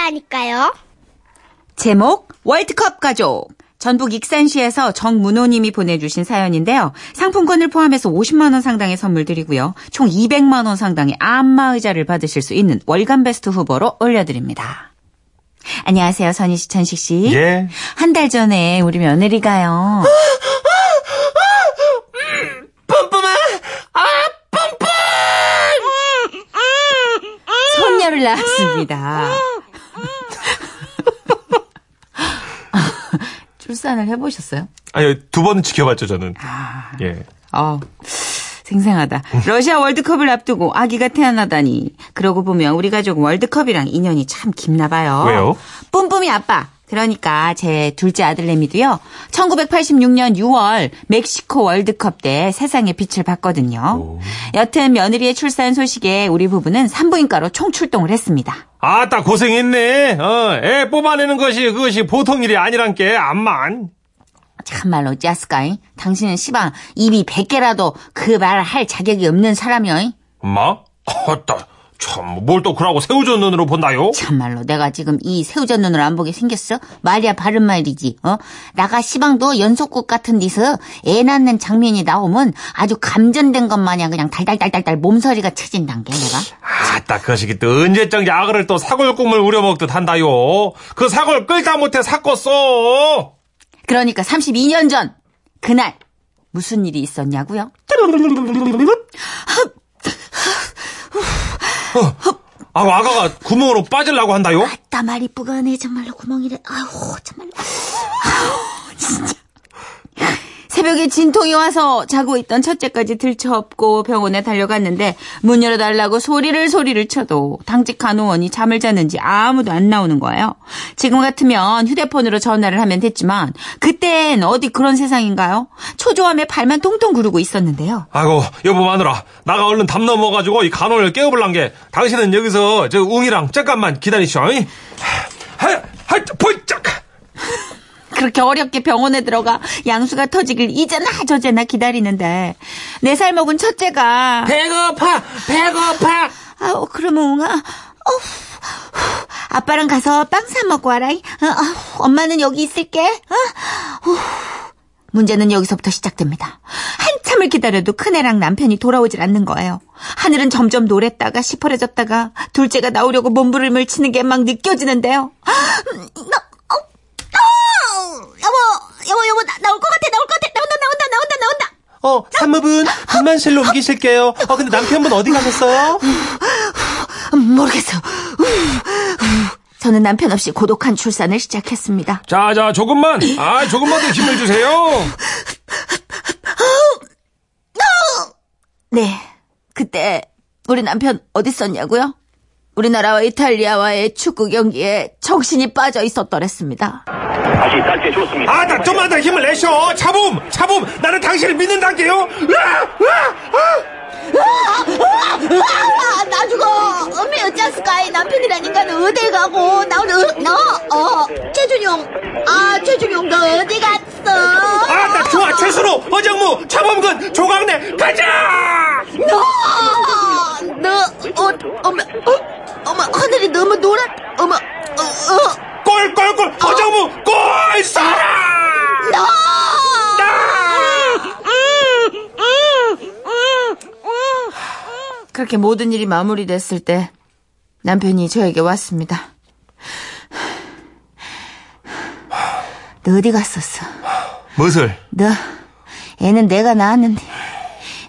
가족이라니까요. 제목 월드컵 가족. 전북 익산시에서 정문호님이 보내주신 사연인데요. 상품권을 포함해서 50만 원 상당의 선물 드리고요. 총 200만 원 상당의 안마 의자를 받으실 수 있는 월간 베스트 후보로 올려드립니다. 안녕하세요, 선희 씨, 천식 씨. 예. 한 달 전에 우리 며느리가요. 뿜뿜아! 아, 뿜뿜! 손녀를 낳았습니다. 출산을 해보셨어요? 아니, 두 번 지켜봤죠, 저는. 예. 어, 생생하다. 러시아 월드컵을 앞두고 아기가 태어나다니. 그러고 보면 우리 가족은 월드컵이랑 인연이 참 깊나 봐요. 왜요? 뿜뿜이 아빠. 그러니까 제 둘째 아들내미도요. 1986년 6월 멕시코 월드컵 때 세상의 빛을 봤거든요. 여튼 며느리의 출산 소식에 우리 부부는 산부인과로 총출동을 했습니다. 아따, 고생했네. 어, 애 뽑아내는 것이, 그것이 보통 일이 아니란게, 암만. 참말로 짜스까이. 당신은 시방 입이 100개라도 그 말을 할 자격이 없는 사람이요. 엄마? 참, 뭘 또 그러고 새우젓 눈으로 본다요? 참말로 내가 지금 이 새우젓 눈으로 안 보게 생겼어? 말이야 바른 말이지. 어? 나가 시방도 연속극 같은 데서 애 낳는 장면이 나오면 아주 감전된 것 마냥 그냥 달달달달달 몸서리가 쳐진단 게 내가. 아따, 그 시기 또 언제적 야그를 또 사골 꿈을 우려먹듯 한다요. 그 사골 끌다 못해 삭었어. 그러니까 32년 전 그날 무슨 일이 있었냐고요? 아, 아가가 구멍으로 빠질라고 한다요? 나 말이 뿌가네 정말로 구멍이래. 아우 정말로. 아우 진짜. 새벽에 진통이 와서 자고 있던 첫째까지 들쳐업고 병원에 달려갔는데 문 열어달라고 소리를 소리를 쳐도 당직 간호원이 잠을 자는지 아무도 안 나오는 거예요. 지금 같으면 휴대폰으로 전화를 하면 됐지만 그땐 어디 그런 세상인가요? 초조함에 발만 통통 구르고 있었는데요. 아이고, 여보 마누라. 나가 얼른 담 넘어가지고 이 간호를 깨워볼란 게, 당신은 여기서 저 웅이랑 잠깐만 기다리시오. 이. 하, 하, 보이짝! 그렇게 어렵게 병원에 들어가 양수가 터지길 이제나 저제나 기다리는데 네 살 먹은 첫째가 배고파! 배고파! 아우 그러면 웅아 어후, 후, 아빠랑 가서 빵 사 먹고 와라 이. 어, 아우, 엄마는 여기 있을게 어? 후. 문제는 여기서부터 시작됩니다 한참을 기다려도 큰애랑 남편이 돌아오질 않는 거예요 하늘은 점점 노랬다가 시퍼래졌다가 둘째가 나오려고 몸부림을 치는 게 막 느껴지는데요 음, 나, 어, 어, 여보 여보 여보 나, 나올 것 같아 나올 것 같아 나온다 나온다 나온다 나온다 어, 산모분, 분만실로 옮기실게요. 어, 근데 남편분 어디 가셨어요? 음, 모르겠어. 저는 남편 없이 고독한 출산을 시작했습니다. 자, 자, 조금만. 아, 조금만 더 힘을 주세요. 네. 그때 우리 남편 어디 있었냐고요? 우리나라와 이탈리아와의 축구 경기에 정신이 빠져 있었더랬습니다. 다시 짧게 줬습니다. 아, 나 좀만 더 힘을 내셔. 차붐, 차붐. 나는 당신을 믿는단게요. 으아, 으아, 으아. 아, 나 죽어. 엄미 어쩌스까이 남편이란 인간은 어디 가고 나 오늘 너 어, 최준용. 아, 최준용 너 어디 갔어? 아, 나 좋아. 최순호, 어정무, 차범근, 조강래, 가자! 너, 너, 어, 어머, 어, 어머, 하늘이 너무 노랗, 어머, 어, 어, 골, 골, 골, 어정무, 골, 쏴라! 너! 그렇게 모든 일이 마무리됐을 때 남편이 저에게 왔습니다. 너 어디 갔었어? 무엇을? 너, 애는 내가 낳았는데,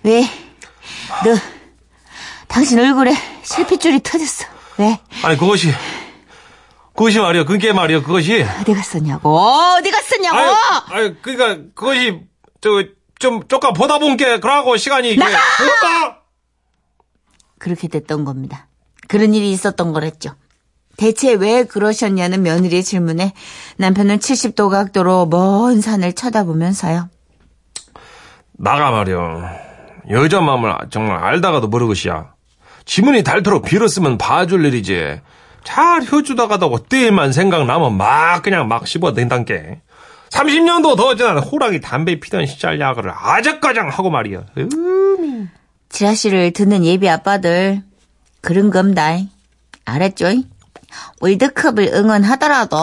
왜, 너, 당신 얼굴에 실핏줄이 터졌어. 왜? 아니, 그것이, 그것이 말이야. 그게 말이야. 그것이. 어디 갔었냐고? 어디 갔었냐고? 아유, 아유, 그니까, 그것이, 저, 좀, 조금 보다 본 게, 그러고 시간이. 이게, 나가! 그렇게 됐던 겁니다. 그런 일이 있었던 거랬죠. 대체 왜 그러셨냐는 며느리의 질문에 남편은 70도 각도로 먼 산을 쳐다보면서요. 나가 말이야. 여자 마음을 정말 알다가도 모르겠이야. 지문이 닳도록 빌었으면 봐줄 일이지. 잘 헤어주다가도 때만 생각나면 막 그냥 막 씹어댄단게. 30년도 더 지난 호랑이 담배 피던 시절 야구를 아작가장 하고 말이야. 으, 지라시를 듣는 예비 아빠들 그런 겁니다. 알았죠? 월드컵을 응원하더라도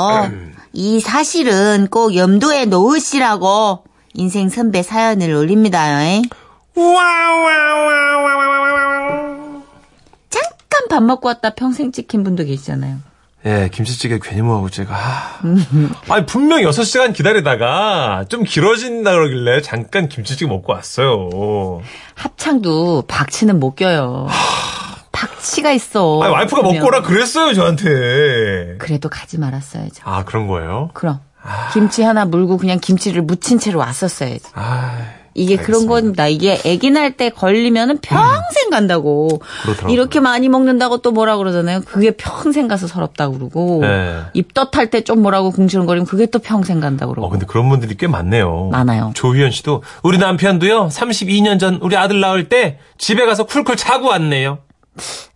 이 사실은 꼭 염두에 놓으시라고 인생 선배 사연을 올립니다. 잉? 잠깐 밥 먹고 왔다 평생 찍힌 분도 계시잖아요. 예, 김치찌개 괜히 뭐하고 제가. 아. 아니, 분명 6시간 기다리다가 좀 길어진다 그러길래 잠깐 김치찌개 먹고 왔어요. 합창도 박치는 못 껴요. 박치가 있어. 아니, 와이프가 보면. 먹고 오라 그랬어요, 저한테. 그래도 가지 말았어야죠. 아, 그런 거예요? 그럼 김치 하나 물고 그냥 김치를 묻힌 채로 왔었어야지. 아, 이게 그런 알겠습니다. 겁니다. 이게 아기 날때 걸리면은 평생 간다고. 그렇더라고요. 이렇게 많이 먹는다고 또 뭐라 그러잖아요. 그게 평생 가서 서럽다고 그러고. 네. 입덧할 때 좀 뭐라고 궁시렁거리면 그게 또 평생 간다고 그러고. 어, 근데 그런 분들이 꽤 많네요. 많아요. 조희연 씨도 우리 남편도요, 32년 전 우리 아들 낳을 때 집에 가서 쿨쿨 자고 왔네요.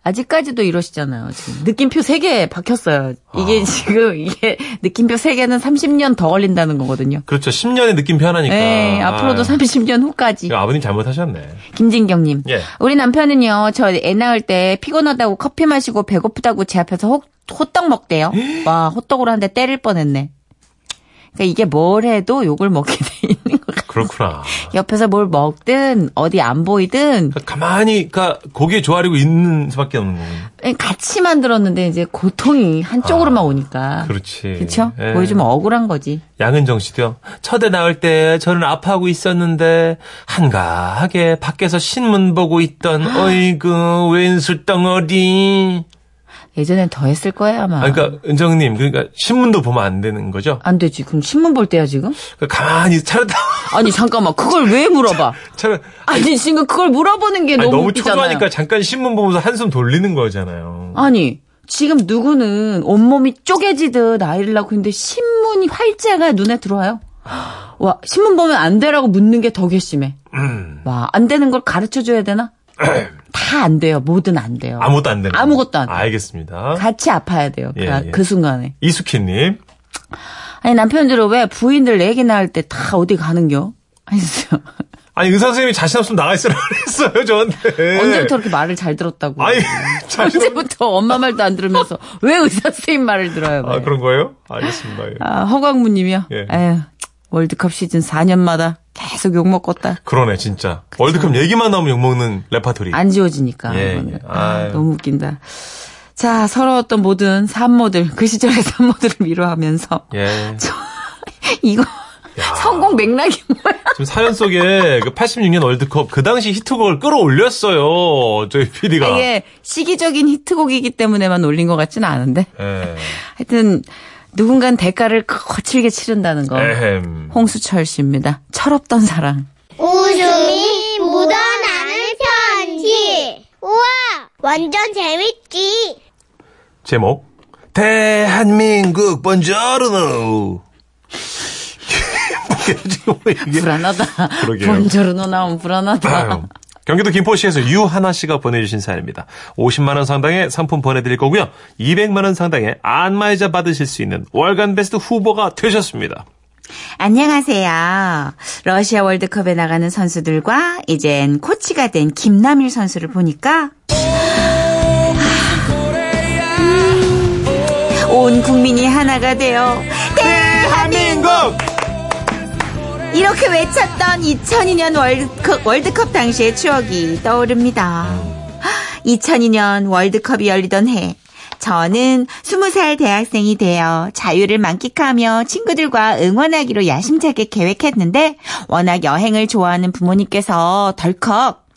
아직까지도 이러시잖아요. 지금 느낌표 3개 박혔어요. 아. 이게 지금 이게 느낌표 3개는 30년 더 걸린다는 거거든요. 그렇죠. 10년의 느낌표 하나니까. 네, 앞으로도 아, 30년 후까지. 아버님 잘못하셨네. 김진경님. 예. 우리 남편은요, 저 애 낳을 때 피곤하다고 커피 마시고 배고프다고 제 앞에서 호, 호떡 먹대요. 와, 호떡으로 한 대 때릴 뻔했네. 그러니까 이게 뭘 해도 욕을 먹게 돼 있는. 그렇구나. 옆에서 뭘 먹든, 어디 안 보이든, 그러니까 가만히, 그러니까 고기에 조아리고 있는 수밖에 없는 거군요. 같이 만들었는데 이제 고통이 한쪽으로만 오니까. 그렇지. 그쵸? 예. 그게 좀 억울한 거지. 양은정 씨도요. 첫애 낳을 때 저는 아파하고 있었는데 한가하게 밖에서 신문 보고 있던 어이구 왼수 덩어리. 예전엔 더 했을 거예요, 아마. 아, 그러니까 은정님 그러니까 신문도 보면 안 되는 거죠? 안 되지. 그럼 신문 볼 때야, 지금? 그러니까 가만히 차렸다 아니, 잠깐만. 그걸 왜 물어봐? 차려. 아니, 지금 그걸 물어보는 게 아니, 너무, 너무 웃기잖아요. 초조하니까 잠깐 신문 보면서 한숨 돌리는 거잖아요. 아니, 지금 누구는 온몸이 쪼개지듯 아이를 낳고 있는데 신문이 활자가 눈에 들어와요? 와, 신문 보면 안 되라고 묻는 게 더 괘씸해. 음. 와, 안 되는 걸 가르쳐 줘야 되나? 다 안 돼요. 뭐든 안 돼요. 아무것도 안 되는. 아무것도 안 돼. 알겠습니다. 같이 아파야 돼요. 그, 예, 예. 그 순간에. 이숙희님. 아니, 남편들은 왜 부인들 얘기 낳을 때 다 어디 가는겨? 하셨어요. 아니 의사 선생님이 자신 없으면 나가 있으라 그랬어요 저한테. 언제부터 그렇게 말을 잘 들었다고. 아니. 언제부터 엄마 말도 안 들으면서 왜 의사 선생님 말을 들어요? 아 왜? 그런 거예요? 알겠습니다. 예. 아, 허광무님이요. 예. 에휴, 월드컵 시즌 4년마다 계속 욕 먹었다. 그러네 진짜. 월드컵 얘기만 나오면 욕 먹는 레파토리. 안 지워지니까. 예. 예. 아. 너무 웃긴다. 자, 서러웠던 모든 산모들, 그 시절의 산모들을 위로하면서 예. 이거 야. 선곡 맥락이 뭐야? 지금 사연 속에 그 86년 월드컵 그 당시 히트곡을 끌어올렸어요. 저희 PD가. 이게 시기적인 히트곡이기 때문에만 올린 것 같지는 않은데. 예. 하여튼 누군간 대가를 거칠게 치른다는 거. 에헴. 홍수철 씨입니다. 철없던 사랑. 웃음이 묻어나는 편지. 우와, 완전 재밌지. 제목 대한민국 번저르노. 지금 이게. 불안하다. 본저르노 나오면 불안하다. 경기도 김포시에서 유하나 씨가 보내주신 사연입니다. 50만 원 상당의 상품 보내드릴 거고요. 200만 원 상당의 안마의자 받으실 수 있는 월간 베스트 후보가 되셨습니다. 안녕하세요. 러시아 월드컵에 나가는 선수들과 이젠 코치가 된 김남일 선수를 보니까 아, 온 국민이 하나가 되어 대한민국 이렇게 외쳤던 2002년 월드컵, 월드컵 당시의 추억이 떠오릅니다. 2002년 월드컵이 열리던 해, 저는 20살 대학생이 되어 자유를 만끽하며 친구들과 응원하기로 야심차게 계획했는데, 워낙 여행을 좋아하는 부모님께서 덜컥,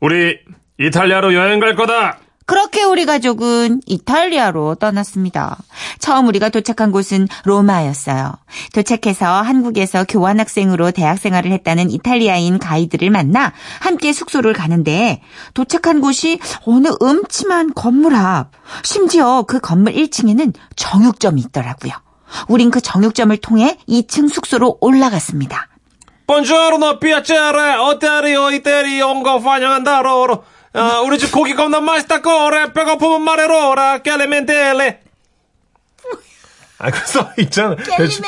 우리 이탈리아로 여행 갈 거다. 그렇게 우리 가족은 이탈리아로 떠났습니다. 처음 우리가 도착한 곳은 로마였어요. 도착해서 한국에서 교환학생으로 대학 생활을 했다는 이탈리아인 가이드를 만나 함께 숙소를 가는데 도착한 곳이 어느 음침한 건물 앞. 심지어 그 건물 1층에는 정육점이 있더라고요. 우린 그 정육점을 통해 2층 숙소로 올라갔습니다. 번저르노 피아체레 오테리오 이태리 온거 환영한다 로로. 아, 우리 집 고기 겁나 맛있다 꼬레 배고프면 말해로라 깰레멘텔레. 아, 그래서 있잖아. 대충,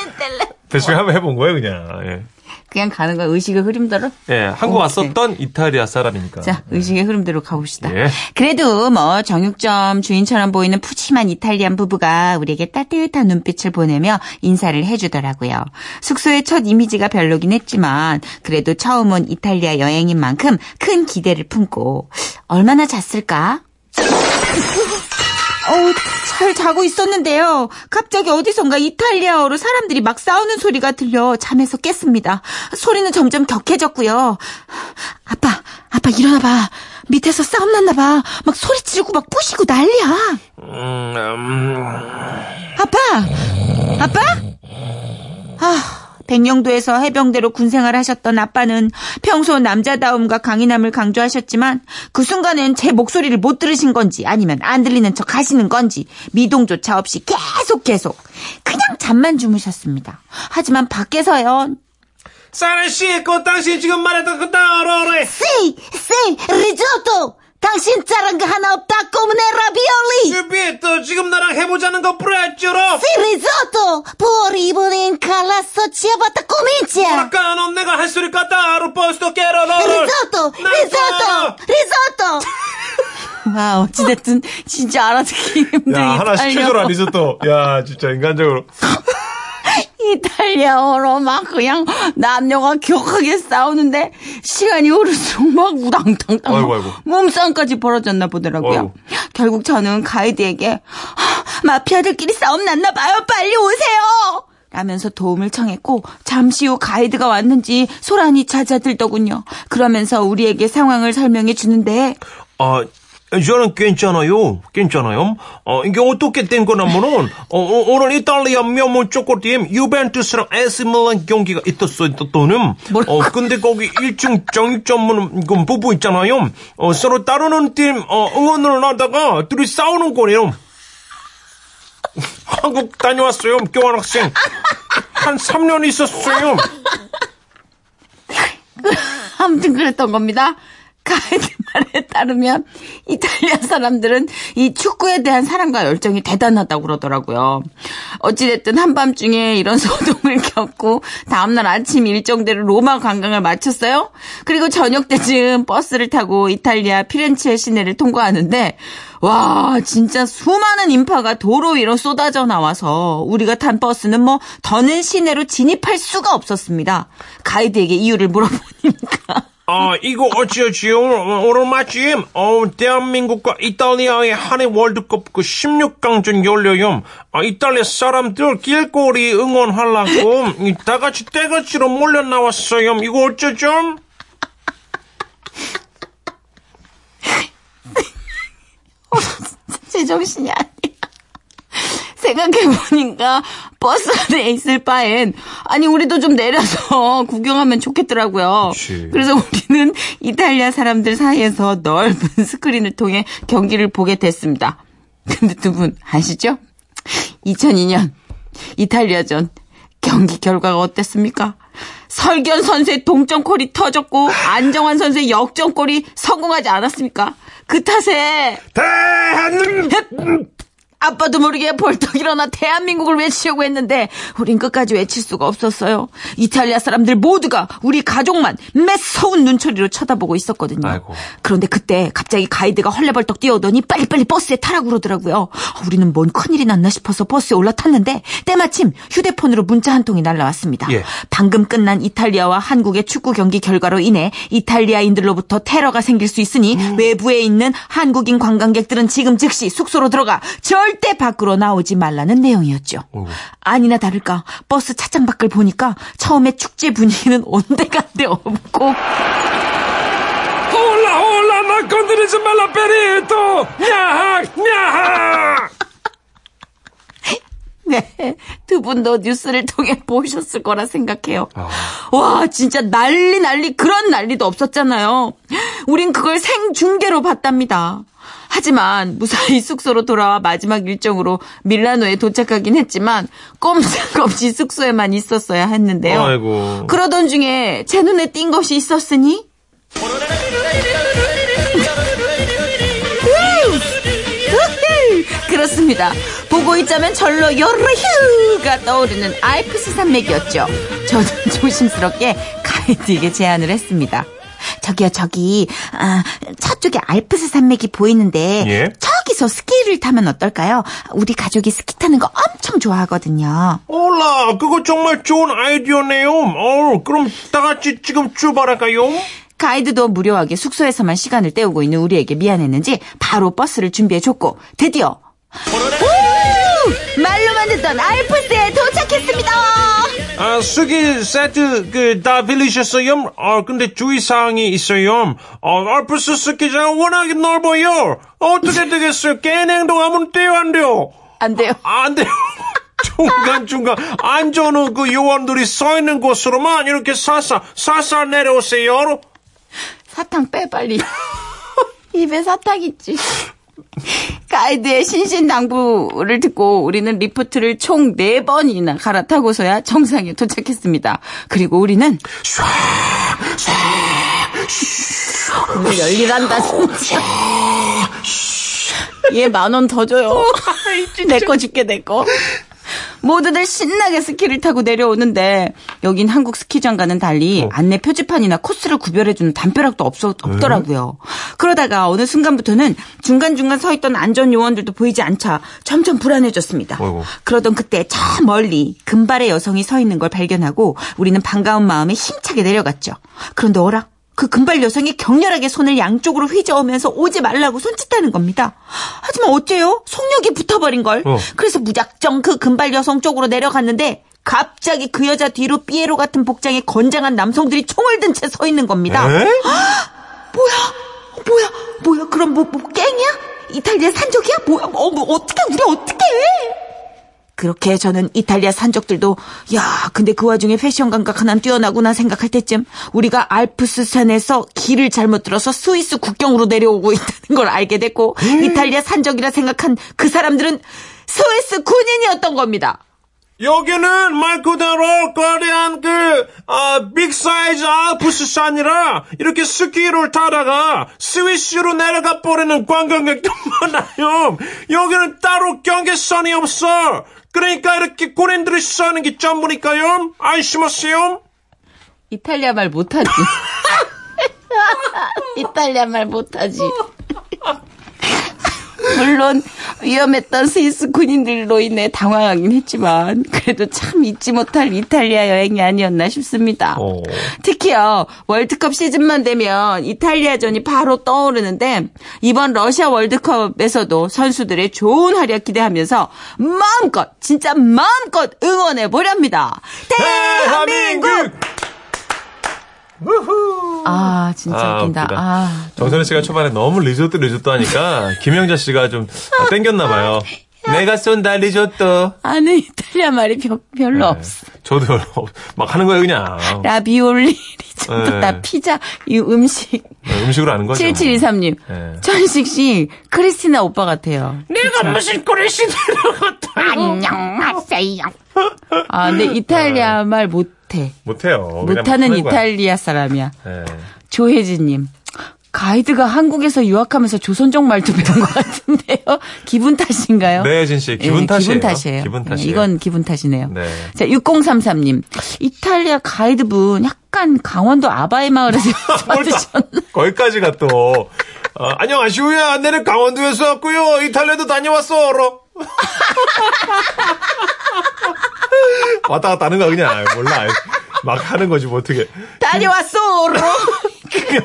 대충 한번 해본 거예요, 그냥. 예. 그냥 가는 거야. 의식의 흐름대로. 예, 한국 오케이. 왔었던 이탈리아 사람이니까. 자, 의식의 흐름대로 가봅시다. 예. 그래도 뭐 정육점 주인처럼 보이는 푸짐한 이탈리안 부부가 우리에게 따뜻한 눈빛을 보내며 인사를 해주더라고요. 숙소의 첫 이미지가 별로긴 했지만 그래도 처음 온 이탈리아 여행인 만큼 큰 기대를 품고 얼마나 잤을까? 어우, 잘 자고 있었는데요. 갑자기 어디선가 이탈리아어로 사람들이 막 싸우는 소리가 들려 잠에서 깼습니다. 소리는 점점 격해졌고요. 아빠, 아빠 일어나봐. 밑에서 싸움 났나봐. 막 소리 지르고 막 부시고 난리야. 음, 음, 아빠! 아빠? 아, 백령도에서 해병대로 군생활 하셨던 아빠는 평소 남자다움과 강인함을 강조하셨지만 그 순간엔 제 목소리를 못 들으신 건지 아니면 안 들리는 척 하시는 건지 미동조차 없이 계속 계속 그냥 잠만 주무셨습니다. 하지만 밖에서요. 사라 씨, 그 당신 지금 말했던 그 따로래. 씨! 씨! 리조또! 당신 짜란 거 하나 없다 꼬문의 라비올리! 슈비에또 지금 나랑 해보자는 거 브레쥬로. 씨 리조또! 부어리보닌 칼라소 치아바타 꼬민치야! 아까 넌 내가 할 소리 같다. 아로 버스도 깨러 너를. 리조또! 리조또! 리조또! 와, 어찌됐든, 진짜 알아듣기 힘든 야, 하나 이탈리아어. 시켜줘라, 리조또. 야, 진짜 인간적으로. 이탈리아어로 막 그냥 남녀가 격하게 싸우는데 시간이 흐를수록 막 우당탕탕 아이고, 아이고. 몸싸움까지 벌어졌나 보더라고요. 아이고. 결국 저는 가이드에게 "아, 마피아들끼리 싸움 났나 봐요. 빨리 오세요. 라면서 도움을 청했고 잠시 후 가이드가 왔는지 소란이 잦아들더군요. 그러면서 우리에게 상황을 설명해 주는데 아, 저는 괜찮아요. 괜찮아요. 어, 이게 어떻게 된 거냐면은, 어, 어, 오늘 이탈리아 명문 축구팀 유벤투스랑 에스밀란 경기가 있었어요. 또는? 어, 근데 거기 1층 정육점문 그 부부 있잖아요. 어, 서로 따르는 팀, 어, 응원을 하다가 둘이 싸우는 거예요. 한국 다녀왔어요. 교환학생. 한 3년 있었어요. 아무튼 그랬던 겁니다. 가이드 말에 따르면 이탈리아 사람들은 이 축구에 대한 사랑과 열정이 대단하다고 그러더라고요. 어찌됐든 한밤중에 이런 소동을 겪고 다음날 아침 일정대로 로마 관광을 마쳤어요. 그리고 저녁 때쯤 버스를 타고 이탈리아 피렌체 시내를 통과하는데 와 진짜 수많은 인파가 도로 위로 쏟아져 나와서 우리가 탄 버스는 뭐 더는 시내로 진입할 수가 없었습니다. 가이드에게 이유를 물어보니까 아, 이거 어찌어찌요? 오늘 마침, 어, 대한민국과 이탈리아의 한해 월드컵 그 16강전 열려요. 아, 이탈리아 사람들 길거리 응원하려고 이다 같이 떼거지로 몰려 나왔어요. 이거 어쩌죠? 제정신이 아니야. 생각해보니까 버스 안에 있을 바엔 아니 우리도 좀 내려서 구경하면 좋겠더라고요. 그치. 그래서 우리는 이탈리아 사람들 사이에서 넓은 스크린을 통해 경기를 보게 됐습니다. 근데 두 분 아시죠? 2002년 이탈리아전 경기 결과가 어땠습니까? 설견 선수의 동점골이 터졌고 안정환 선수의 역전골이 성공하지 않았습니까? 그 탓에 대한민국! 아빠도 모르게 벌떡 일어나 대한민국을 외치려고 했는데 우린 끝까지 외칠 수가 없었어요. 이탈리아 사람들 모두가 우리 가족만 매서운 눈초리로 쳐다보고 있었거든요. 아이고. 그런데 그때 갑자기 가이드가 헐레벌떡 뛰어오더니 빨리빨리 버스에 타라고 그러더라고요. 우리는 뭔 큰일이 났나 싶어서 버스에 올라탔는데 때마침 휴대폰으로 문자 한 통이 날라왔습니다. 예. 방금 끝난 이탈리아와 한국의 축구 경기 결과로 인해 이탈리아인들로부터 테러가 생길 수 있으니 외부에 있는 한국인 관광객들은 지금 즉시 숙소로 들어가 절대 밖으로 나오지 말라는 내용이었죠. 어이구. 아니나 다를까 버스 차창 밖을 보니까 처음에 축제 분위기는 온데간데 없고 홀라, 홀라, 나 건드리지 말라, 베리토! 야하, 야하! 네, 두 분도 뉴스를 통해 보셨을 거라 생각해요. 와, 진짜 난리 난리 그런 난리도 없었잖아요. 우린 그걸 생중계로 봤답니다. 하지만 무사히 숙소로 돌아와 마지막 일정으로 밀라노에 도착하긴 했지만 꼼짝없이 숙소에만 있었어야 했는데요. 아이고. 그러던 중에 제 눈에 띈 것이 있었으니 그렇습니다. 보고 있자면 절로 요르휴가 떠오르는 알프스 산맥이었죠. 저는 조심스럽게 가이드에게 제안을 했습니다. 저기요, 저기, 아, 저쪽에 알프스 산맥이 보이는데, 예? 저기서 스키를 타면 어떨까요? 우리 가족이 스키 타는 거 엄청 좋아하거든요. 올라, 그거 정말 좋은 아이디어네요. 어, 그럼 다 같이 지금 출발할까요? 가이드도 무료하게 숙소에서만 시간을 때우고 있는 우리에게 미안했는지 바로 버스를 준비해줬고 드디어 우! 말로만 듣던 도착했습니다. 아, 스키 세트 그 다 빌리셨어요? 아, 근데 주의사항이 있어요. 어, 알프스 스키장 워낙에 넓어요. 어떻게 되겠어요? 개인 행동하면 돼요, 안 돼요? 안 돼요. 아, 안 돼요. 중간중간 안전후 그 요원들이 서 있는 곳으로만 이렇게 살살, 살살 내려오세요. 사탕 빼 빨리. 입에 사탕 있지. 가이드의 신신당부를 듣고 우리는 리프트를 총 4번이나 갈아타고서야 정상에 도착했습니다. 그리고 우리는 오늘 열일한다 진짜. 얘 만 원 더 줘요. 내 거 줄게 내 거. 모두들 신나게 스키를 타고 내려오는데 여긴 한국 스키장과는 달리 안내 표지판이나 코스를 구별해주는 담벼락도 없어, 없더라고요. 그러다가 어느 순간부터는 중간중간 서 있던 안전 요원들도 보이지 않자 점점 불안해졌습니다. 어이구. 그러던 그때 저 멀리 금발의 여성이 서 있는 걸 발견하고 우리는 반가운 마음에 힘차게 내려갔죠. 그런데 어라? 그 금발 여성이 격렬하게 손을 양쪽으로 휘저으면서 오지 말라고 손짓하는 겁니다. 하지만 어째요? 속력이 붙어버린 걸. 어. 그래서 무작정 그 금발 여성 쪽으로 내려갔는데 갑자기 그 여자 뒤로 삐에로 같은 복장의 건장한 남성들이 총을 든 채 서 있는 겁니다. 에? 뭐야? 뭐야? 뭐야? 그럼 뭐, 뭐 깽이야? 이탈리아 산적이야? 뭐야? 어, 뭐 어떻게 우리 어떻게 해? 그렇게 저는 이탈리아 산적들도 야 근데 그 와중에 패션 감각 하나 뛰어나구나 생각할 때쯤 우리가 알프스 산에서 길을 잘못 들어서 스위스 국경으로 내려오고 있다는 걸 알게 됐고 이탈리아 산적이라 생각한 그 사람들은 스위스 군인이었던 겁니다. 여기는 말 그대로 거대한 그, 아, big size 알프스 산이라 이렇게 스키를 타다가 스위스로 내려가 버리는 관광객도 많아요. 여기는 따로 경계선이 없어. 그러니까 이렇게 군인들이 써는 게 전부니까요. 안심하세요. 이탈리아 말 못하지. 이탈리아 말 못하지. 물론 위험했던 스위스 군인들로 인해 당황하긴 했지만 그래도 참 잊지 못할 이탈리아 여행이 아니었나 싶습니다. 어. 특히요 월드컵 시즌만 되면 이탈리아전이 바로 떠오르는데 이번 러시아 월드컵에서도 선수들의 좋은 활약 기대하면서 마음껏 진짜 마음껏 응원해 보렵니다. 대한민국! 우후. 아 진짜 아, 웃긴다. 웃기다. 아 정선혜 씨가 초반에 너무 리조또 리조또 하니까 김영자 씨가 좀 땡겼나 봐요. 내가 쏜다 리조또. 아는 이탈리아 말이 별, 별로 없어. 저도 별로 없- 막 하는 거예요 그냥. 라비올리 리조또다 네. 피자 이 음식. 네, 음식으로 하는 거죠. 7723님. 네. 천식 씨 크리스티나 오빠 같아요. 내가 무슨 꼬리시대로 같아. 안녕하세요. 아 근데 이탈리아 말 못 해. 못해요. 못하는. 이탈리아 사람이야. 네. 조혜진님. 가이드가 한국에서 유학하면서 조선족 말도 배운 것 같은데요. 기분 탓인가요? 네, 혜진 씨, 기분 예, 탓이에요. 기분 탓이에요. 기분 예, 탓이에요. 이건 기분 탓이네요. 네. 자, 6033님. 이탈리아 가이드분 약간 강원도 아바이 마을에서 받으셨나? 거기까지가 또 어, 안녕하시오야 내는 강원도에서 왔고요 이탈리아도 다녀왔어 왔다 갔다 하는 거 그냥 몰라 막 하는 거지 뭐 어떻게 다녀왔어!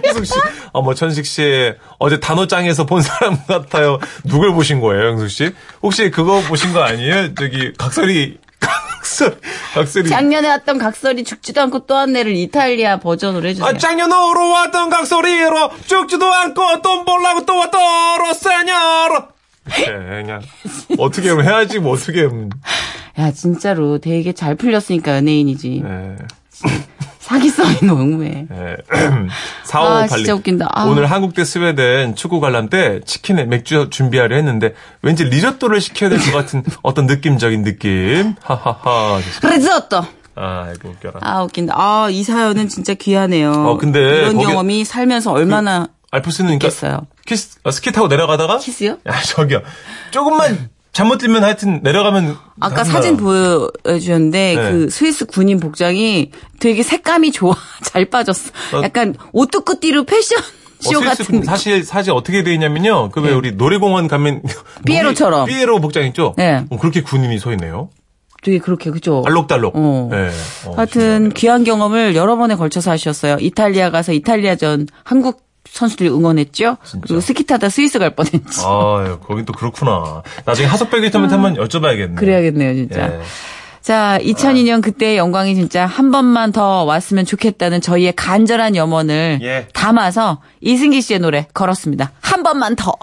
영숙 씨, 어머 천식 씨 어제 단어장에서 본 사람 같아요. 누굴 보신 거예요, 영숙 씨? 혹시 그거 보신 거 아니에요? 저기 각설이 각설 각설이 작년에 왔던 각설이 죽지도 않고 또 한 내를 이탈리아 버전으로 해주세요. 아, 작년으로 왔던 각설이로 죽지도 않고 돈 벌라고 또 왔더러 세냐로 네, 그냥 어떻게 하면 해야지 뭐 어떻게 하면 야, 진짜로 되게 잘 풀렸으니까 연예인이지. 네. 사기성이 너무해. 네. 아, 4582. 진짜 웃긴다. 아. 오늘 한국 대 스웨덴 축구 관람 때 치킨에 맥주 준비하려 했는데 왠지 리조또를 시켜야 될 것 같은 어떤 느낌적인 느낌. 하하하. 리조또! 아, 이거 웃겨라. 아, 웃긴다. 아, 이 사연은 진짜 귀하네요. 어, 근데 이런 경험이 살면서 얼마나 알프스는 그러니까 있겠어요. 키스, 어, 스키 타고 내려가다가 키스요? 야, 저기요. 조금만 잘못 뛰면 하여튼 내려가면 아까 합니다. 사진 보여주셨는데 네. 그 스위스 군인 복장이 되게 색감이 좋아 잘 빠졌어. 어. 약간 오뚜꾸띠로 패션 어, 쇼 스위스 같은. 사실 사실 어떻게 돼 있냐면요. 그왜 네. 우리 놀이공원 가면 삐에로처럼. 삐에로 복장 있죠? 네. 어, 그렇게 군인이 서 있네요. 되게 그렇게 그죠. 알록달록. 어. 네. 어, 하여튼 귀한 경험을 여러 번에 걸쳐서 하셨어요. 이탈리아 가서 이탈리아전 한국 선수들이 응원했죠. 그리고 스키 타다 스위스 갈 뻔했지. 아, 거긴 또 그렇구나. 나중에 하석백일 타면 한번 여쭤봐야겠네. 그래야겠네요, 진짜. 예. 자, 2002년 그때의 영광이 진짜 한 번만 더 왔으면 좋겠다는 저희의 간절한 염원을 예. 담아서 이승기 씨의 노래 걸었습니다. 한 번만 더.